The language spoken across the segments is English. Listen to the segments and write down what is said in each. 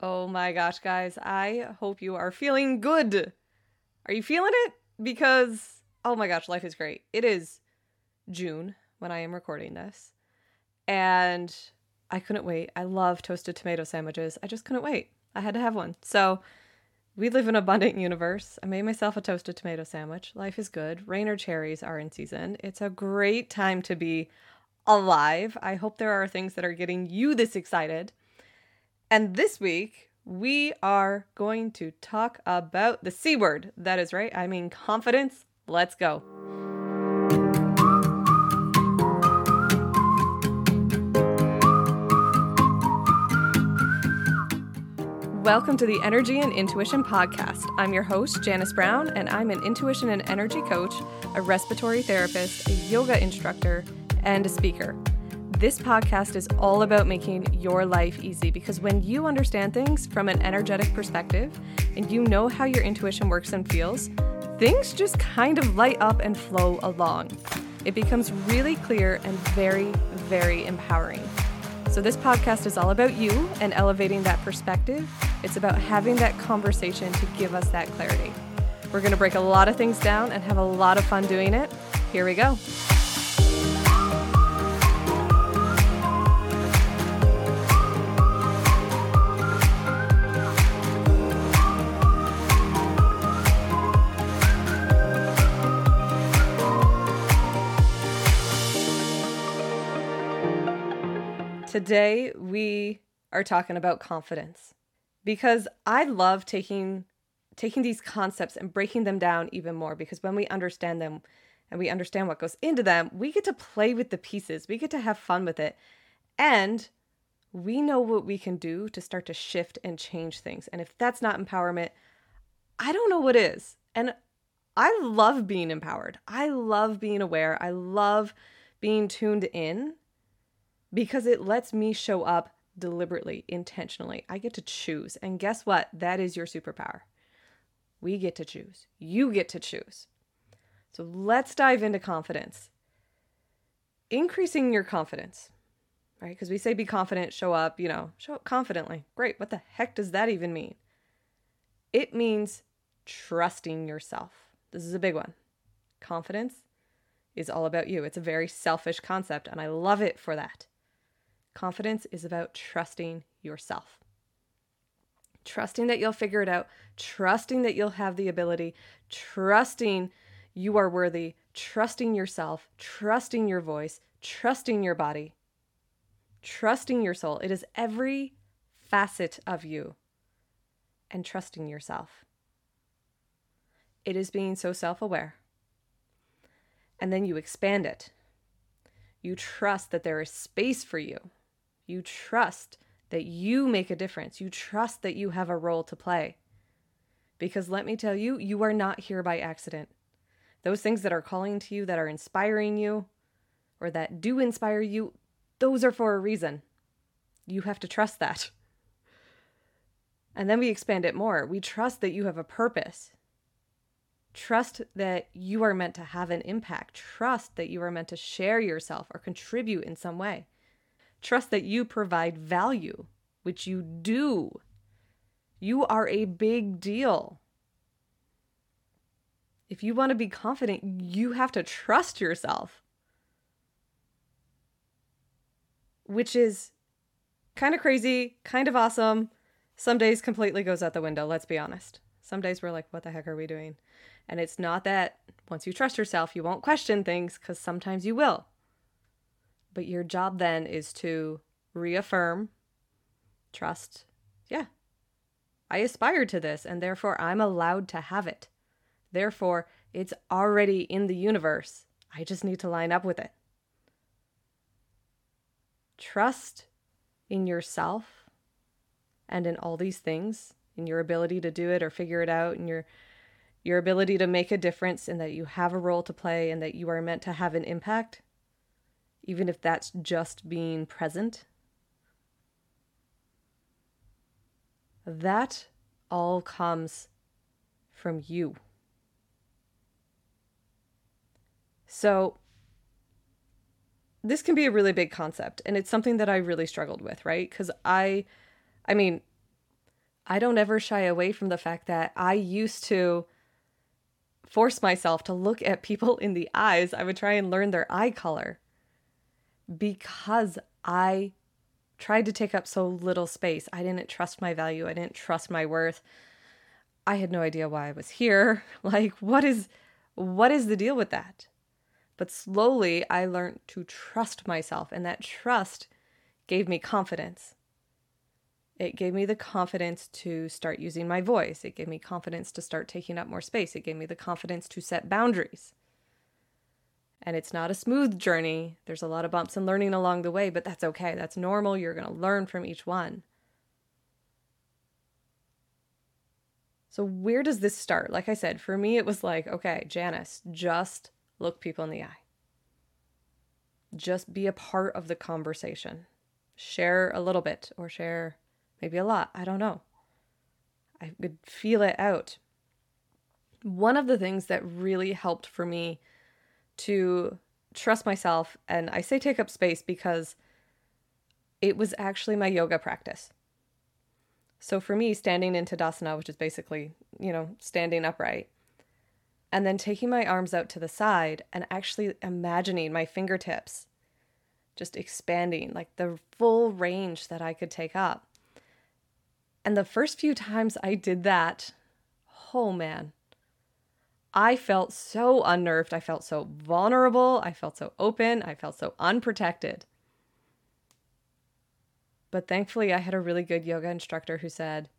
Oh my gosh, guys. I hope you are feeling good. Are you feeling it? Because, oh my gosh, life is great. It is June when I am recording this. And I couldn't wait. I love toasted tomato sandwiches. I just couldn't wait. I had to have one. So, we live in an abundant universe. I made myself a toasted tomato sandwich. Life is good. Rainier cherries are in season. It's a great time to be alive. I hope there are things that are getting you this excited. And this week, we are going to talk about the C word. That is right. I mean, confidence. Let's go. Welcome to the Energy and Intuition Podcast. I'm your host, Janice Brown, and I'm an intuition and energy coach, a respiratory therapist, a yoga instructor, and a speaker. This podcast is all about making your life easy because when you understand things from an energetic perspective and you know how your intuition works and feels, things just kind of light up and flow along. It becomes really clear and very, very empowering. So, this podcast is all about you and elevating that perspective. It's about having that conversation to give us that clarity. We're going to break a lot of things down and have a lot of fun doing it. Here we go. Today, we are talking about confidence because I love taking taking these concepts and breaking them down even more because when we understand them and we understand what goes into them, we get to play with the pieces. We get to have fun with it. And we know what we can do to start to shift and change things. And if that's not empowerment, I don't know what is. And I love being empowered. I love being aware. I love being tuned in because it lets me show up deliberately, intentionally. I get to choose. And guess what? That is your superpower. We get to choose. You get to choose. So let's dive into confidence. Increasing your confidence, right? Because we say be confident, show up, you know, show up confidently. Great. What the heck does that even mean? It means trusting yourself. This is a big one. Confidence is all about you. It's a very selfish concept, and I love it for that. Confidence is about trusting yourself. Trusting that you'll figure it out, trusting that you'll have the ability, trusting you are worthy, trusting yourself, trusting your voice, trusting your body, trusting your soul. It is every facet of you and trusting yourself. It is being so self aware. And then you expand it. You trust that there is space for you you trust that you make a difference. You trust that you have a role to play. Because let me tell you, you are not here by accident. Those things that are calling to you, that are inspiring you, or that do inspire you, those are for a reason. You have to trust that. And then we expand it more. We trust that you have a purpose. Trust that you are meant to have an impact. Trust that you are meant to share yourself or contribute in some way. Trust that you provide value, which you do. You are a big deal. If you want to be confident, you have to trust yourself. Which is kind of crazy, kind of awesome. Some days completely goes out the window, let's be honest. Some days we're like, what the heck are we doing? And it's not that once you trust yourself, you won't question things because sometimes you will. But your job then is to reaffirm, trust, yeah, I aspire to this, and therefore I'm allowed to have it. Therefore, it's already in the universe. I just need to line up with it. Trust in yourself and in all these things, in your ability to do it or figure it out, and your your ability to make a difference and that you have a role to play and that you are meant to have an impact even if that's just being present. That all comes from you. So, this can be a really big concept, and it's something that I really struggled with, right? Because I, I mean, I don't ever shy away from the fact that I used to force myself to look at people in the eyes. I would try and learn their eye color because I tried to take up so little space. I didn't trust my value, I didn't trust my worth. I had no idea why I was here. Like what is what is the deal with that? But slowly I learned to trust myself and that trust gave me confidence. It gave me the confidence to start using my voice. It gave me confidence to start taking up more space. It gave me the confidence to set boundaries. And it's not a smooth journey. There's a lot of bumps and learning along the way, but that's okay. That's normal. You're going to learn from each one. So, where does this start? Like I said, for me, it was like, okay, Janice, just look people in the eye. Just be a part of the conversation. Share a little bit or share maybe a lot. I don't know. I could feel it out. One of the things that really helped for me to trust myself, and I say take up space because it was actually my yoga practice. So for me, standing in Tadasana, which is basically, you know, standing upright, and then taking my arms out to the side and actually imagining my fingertips just expanding, like the full range that I could take up. And the first few times I did that, oh man, I felt so unnerved. I felt so vulnerable. I felt so open. I felt so unprotected. But thankfully, I had a really good yoga instructor who said,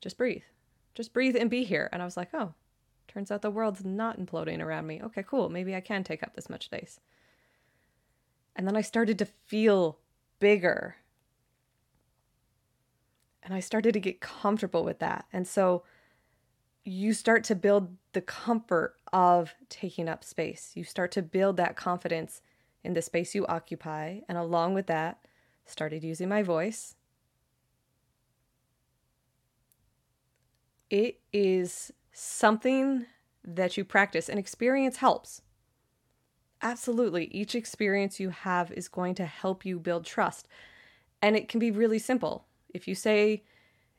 just breathe, just breathe and be here. And I was like, oh, turns out the world's not imploding around me. Okay, cool. Maybe I can take up this much space. And then I started to feel bigger. And I started to get comfortable with that. And so you start to build the comfort of taking up space. You start to build that confidence in the space you occupy. And along with that, started using my voice. It is something that you practice, and experience helps. Absolutely. Each experience you have is going to help you build trust. And it can be really simple. If you say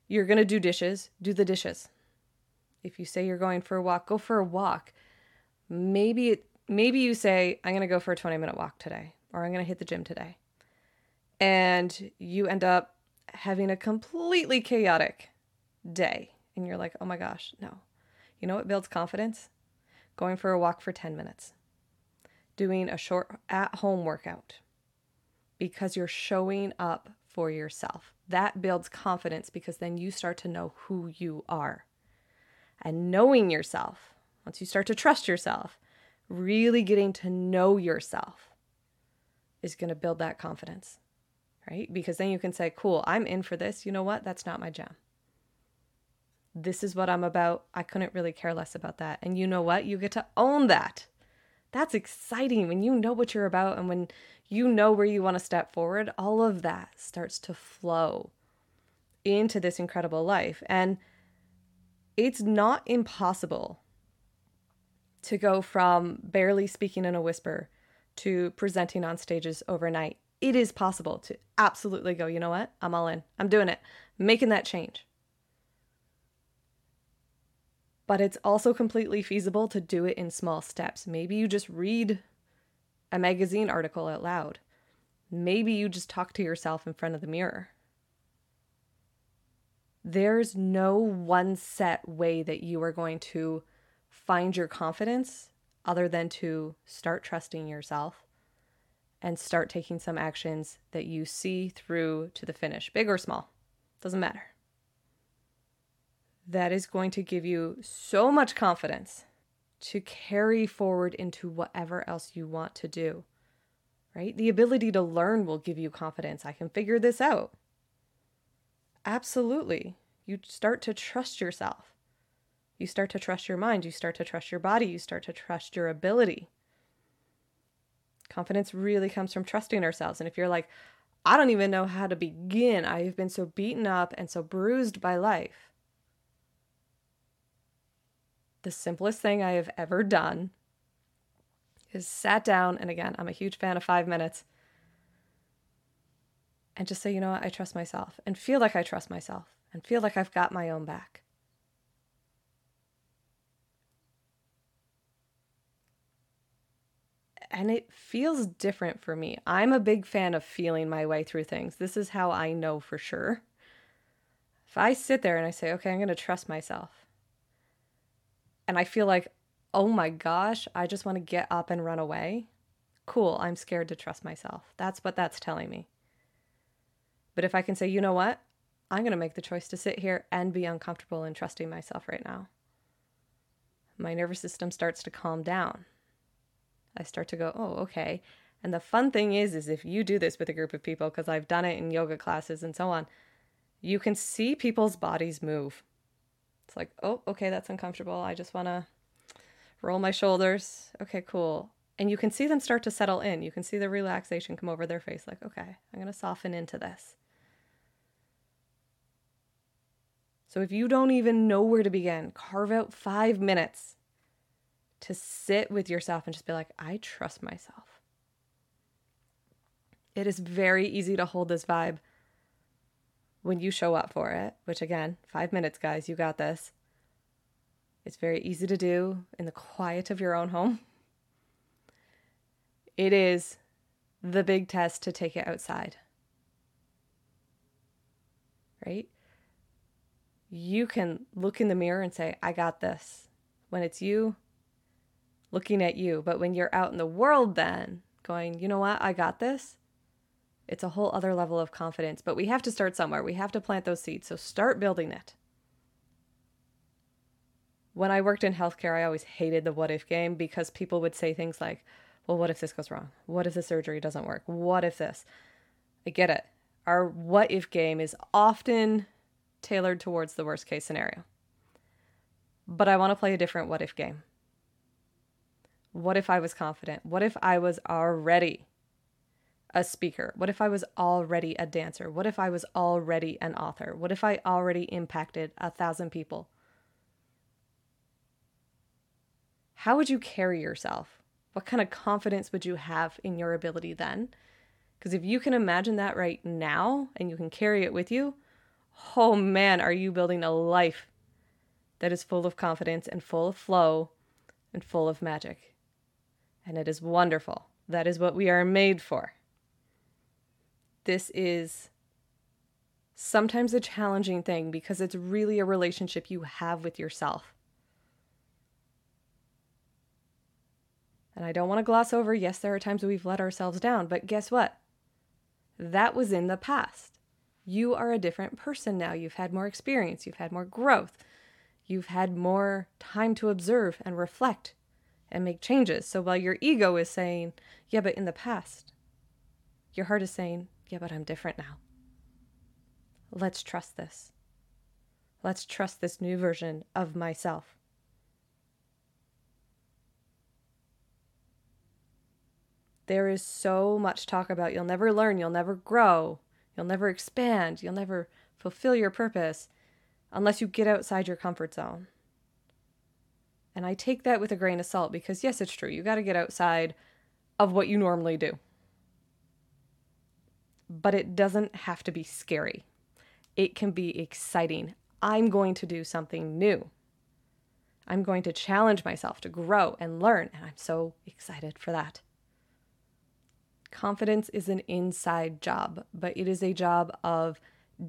you're going to do dishes, do the dishes. If you say you're going for a walk, go for a walk. Maybe it, maybe you say I'm going to go for a 20 minute walk today or I'm going to hit the gym today. And you end up having a completely chaotic day and you're like, "Oh my gosh, no." You know what builds confidence? Going for a walk for 10 minutes. Doing a short at home workout because you're showing up for yourself. That builds confidence because then you start to know who you are and knowing yourself, once you start to trust yourself, really getting to know yourself is going to build that confidence, right? Because then you can say, cool, I'm in for this. You know what? That's not my jam. This is what I'm about. I couldn't really care less about that. And you know what? You get to own that. That's exciting when you know what you're about and when you know where you want to step forward. All of that starts to flow into this incredible life. And it's not impossible to go from barely speaking in a whisper to presenting on stages overnight. It is possible to absolutely go, you know what? I'm all in. I'm doing it. making that change. But it's also completely feasible to do it in small steps. Maybe you just read a magazine article out loud. Maybe you just talk to yourself in front of the mirror. There's no one set way that you are going to find your confidence other than to start trusting yourself and start taking some actions that you see through to the finish, big or small, doesn't matter. That is going to give you so much confidence to carry forward into whatever else you want to do, right? The ability to learn will give you confidence. I can figure this out. Absolutely. You start to trust yourself. You start to trust your mind. You start to trust your body. You start to trust your ability. Confidence really comes from trusting ourselves. And if you're like, I don't even know how to begin, I have been so beaten up and so bruised by life. The simplest thing I have ever done is sat down, and again, I'm a huge fan of five minutes and just say, you know what, I trust myself and feel like I trust myself and feel like I've got my own back. and it feels different for me. I'm a big fan of feeling my way through things. This is how I know for sure. If I sit there and I say, okay, I'm going to trust myself, and I feel like, oh my gosh, I just want to get up and run away, cool, I'm scared to trust myself. That's what that's telling me. But if I can say, you know what, I'm going to make the choice to sit here and be uncomfortable and trusting myself right now, my nervous system starts to calm down I start to go, oh, okay. And the fun thing is, is if you do this with a group of people, because I've done it in yoga classes and so on, you can see people's bodies move. It's like, oh, okay, that's uncomfortable. I just want to roll my shoulders. Okay, cool. And you can see them start to settle in. You can see the relaxation come over their face, like, okay, I'm going to soften into this. So if you don't even know where to begin, carve out five minutes to sit with yourself and just be like, I trust myself. It is very easy to hold this vibe when you show up for it, which again, five minutes, guys, you got this. It's very easy to do in the quiet of your own home. It is the big test to take it outside. Right? You can look in the mirror and say, I got this. When it's you, looking at you. But when you're out in the world, then going, you know what, I got this, it's a whole other level of confidence. But we have to start somewhere. We have to plant those seeds. So start building it. When I worked in healthcare, I always hated the what if game because people would say things like, well, what if this goes wrong? What if the surgery doesn't work? What if this? I get it. Our what if game is often tailored towards the worst case scenario. But I want to play a different what if game. What if I was confident? What if I was already a speaker? What if I was already a dancer? What if I was already an author? What if I already impacted a thousand people? How would you carry yourself? What kind of confidence would you have in your ability then? Because if you can imagine that right now and you can carry it with you, oh man, are you building a life that is full of confidence and full of flow and full of magic and it is wonderful. That is what we are made for. This is sometimes a challenging thing because it's really a relationship you have with yourself. And I don't want to gloss over, yes, there are times we've let ourselves down, but guess what? That was in the past. You are a different person now. You've had more experience, you've had more growth, you've had more time to observe and reflect and make changes. So while your ego is saying, yeah, but in the past, your heart is saying, yeah, but I'm different now. Let's trust this. Let's trust this new version of myself. There is so much talk about you'll never learn, you'll never grow, you'll never expand, you'll never fulfill your purpose unless you get outside your comfort zone. And I take that with a grain of salt because, yes, it's true. You got to get outside of what you normally do. But it doesn't have to be scary, it can be exciting. I'm going to do something new. I'm going to challenge myself to grow and learn, and I'm so excited for that. Confidence is an inside job, but it is a job of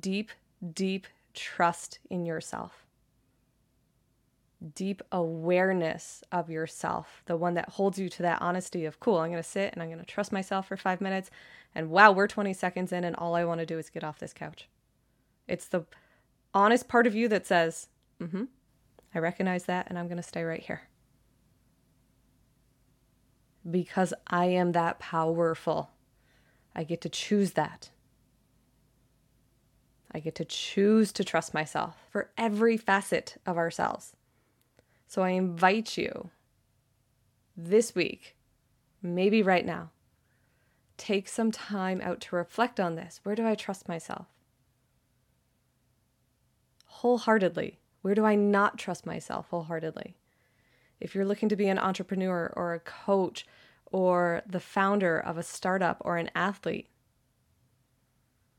deep, deep trust in yourself deep awareness of yourself, the one that holds you to that honesty of, cool, I'm going to sit and I'm going to trust myself for five minutes. And wow, we're 20 seconds in, and all I want to do is get off this couch. It's the honest part of you that says, mm hmm, I recognize that, and I'm going to stay right here. Because I am that powerful. I get to choose that. I get to choose to trust myself for every facet of ourselves. So I invite you this week, maybe right now, take some time out to reflect on this. Where do I trust myself? Wholeheartedly. Where do I not trust myself wholeheartedly? If you're looking to be an entrepreneur or a coach or the founder of a startup or an athlete,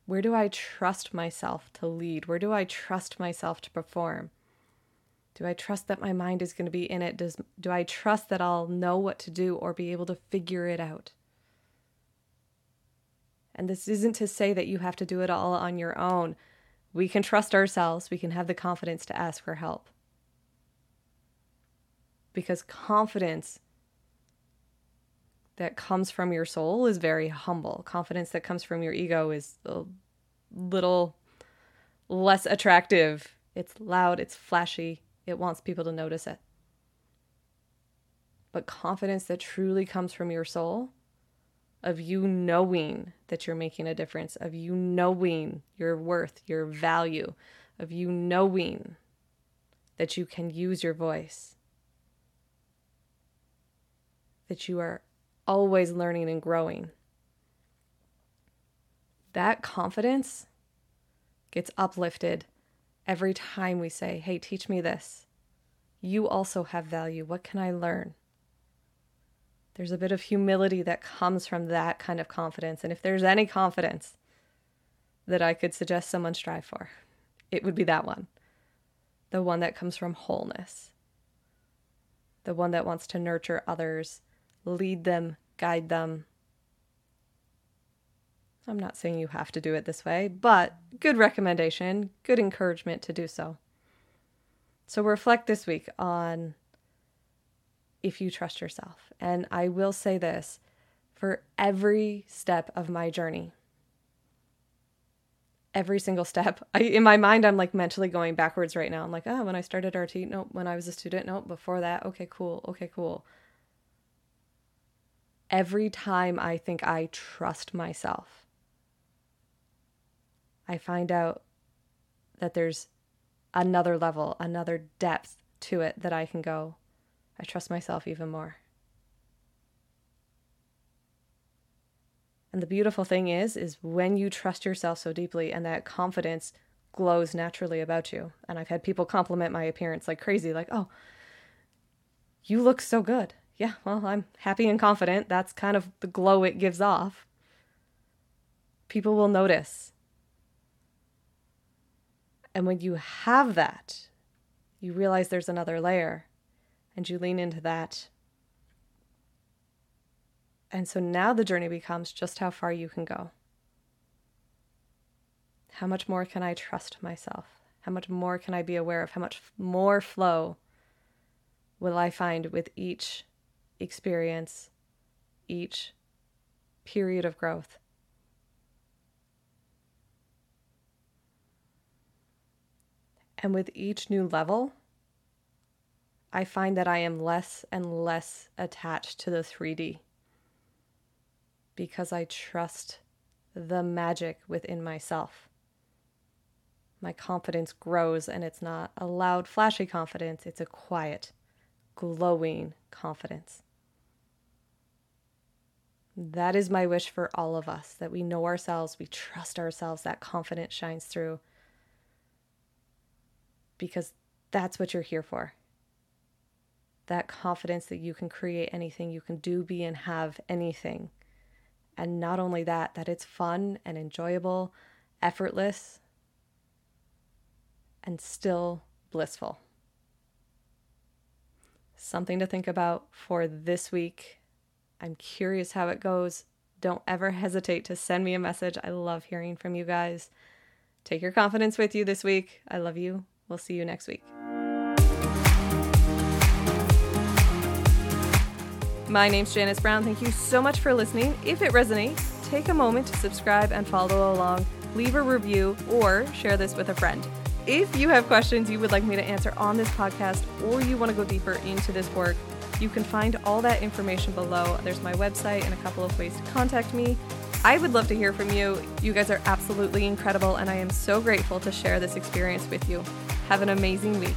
Where do I trust myself to lead? Where do I trust myself to perform? Do I trust that my mind is going to be in it? Does do I trust that I'll know what to do or be able to figure it out? And this isn't to say that you have to do it all on your own. We can trust ourselves, we can have the confidence to ask for help. Because confidence that comes from your soul is very humble. Confidence that comes from your ego is a little less attractive. It's loud, it's flashy, it wants people to notice it. But confidence that truly comes from your soul, of you knowing that you're making a difference, of you knowing your worth, your value, of you knowing that you can use your voice, that you are always learning and growing. That confidence gets uplifted every time we say, Hey, teach me this. You also have value. What can I learn? There's a bit of humility that comes from that kind of confidence. And if there's any confidence that I could suggest someone strive for, it would be that one the one that comes from wholeness, the one that wants to nurture others lead them, guide them. I'm not saying you have to do it this way, but good recommendation, good encouragement to do so. So reflect this week on if you trust yourself. And I will say this for every step of my journey, every single step. I, in my mind, I'm like mentally going backwards right now. I'm like, oh, when I started RT, nope. When I was a student, nope. Before that, okay, cool. Okay, cool every time I think I trust myself, I find out that there's another level, another depth to it that I can go. I trust myself even more. And the beautiful thing is is when you trust yourself so deeply and that confidence glows naturally about you. And I've had people compliment my appearance like crazy like, "Oh, you look so good." Yeah, well, I'm happy and confident. That's kind of the glow it gives off. People will notice. And when you have that, you realize there's another layer and you lean into that. And so now the journey becomes just how far you can go. How much more can I trust myself? How much more can I be aware of? How much more flow will I find with each experience each period of growth. And with each new level, I find that I am less and less attached to the 3D because I trust the magic within myself. My confidence grows, and it's not a loud, flashy confidence, it's a quiet, glowing confidence. That is my wish for all of us that we know ourselves, we trust ourselves, that confidence shines through. Because that's what you're here for. That confidence that you can create anything, you can do, be, and have anything. And not only that, that it's fun and enjoyable, effortless, and still blissful. Something to think about for this week I'm curious how it goes. Don't ever hesitate to send me a message. I love hearing from you guys. Take your confidence with you this week. I love you. We'll see you next week. My name's Janice Brown. Thank you so much for listening. If it resonates, take a moment to subscribe and follow along, leave a review, or share this with a friend. If you have questions you would like me to answer on this podcast, or you want to go deeper into this work, you can find all that information below. There's my website and a couple of ways to contact me. I would love to hear from you. You guys are absolutely incredible, and I am so grateful to share this experience with you. Have an amazing week.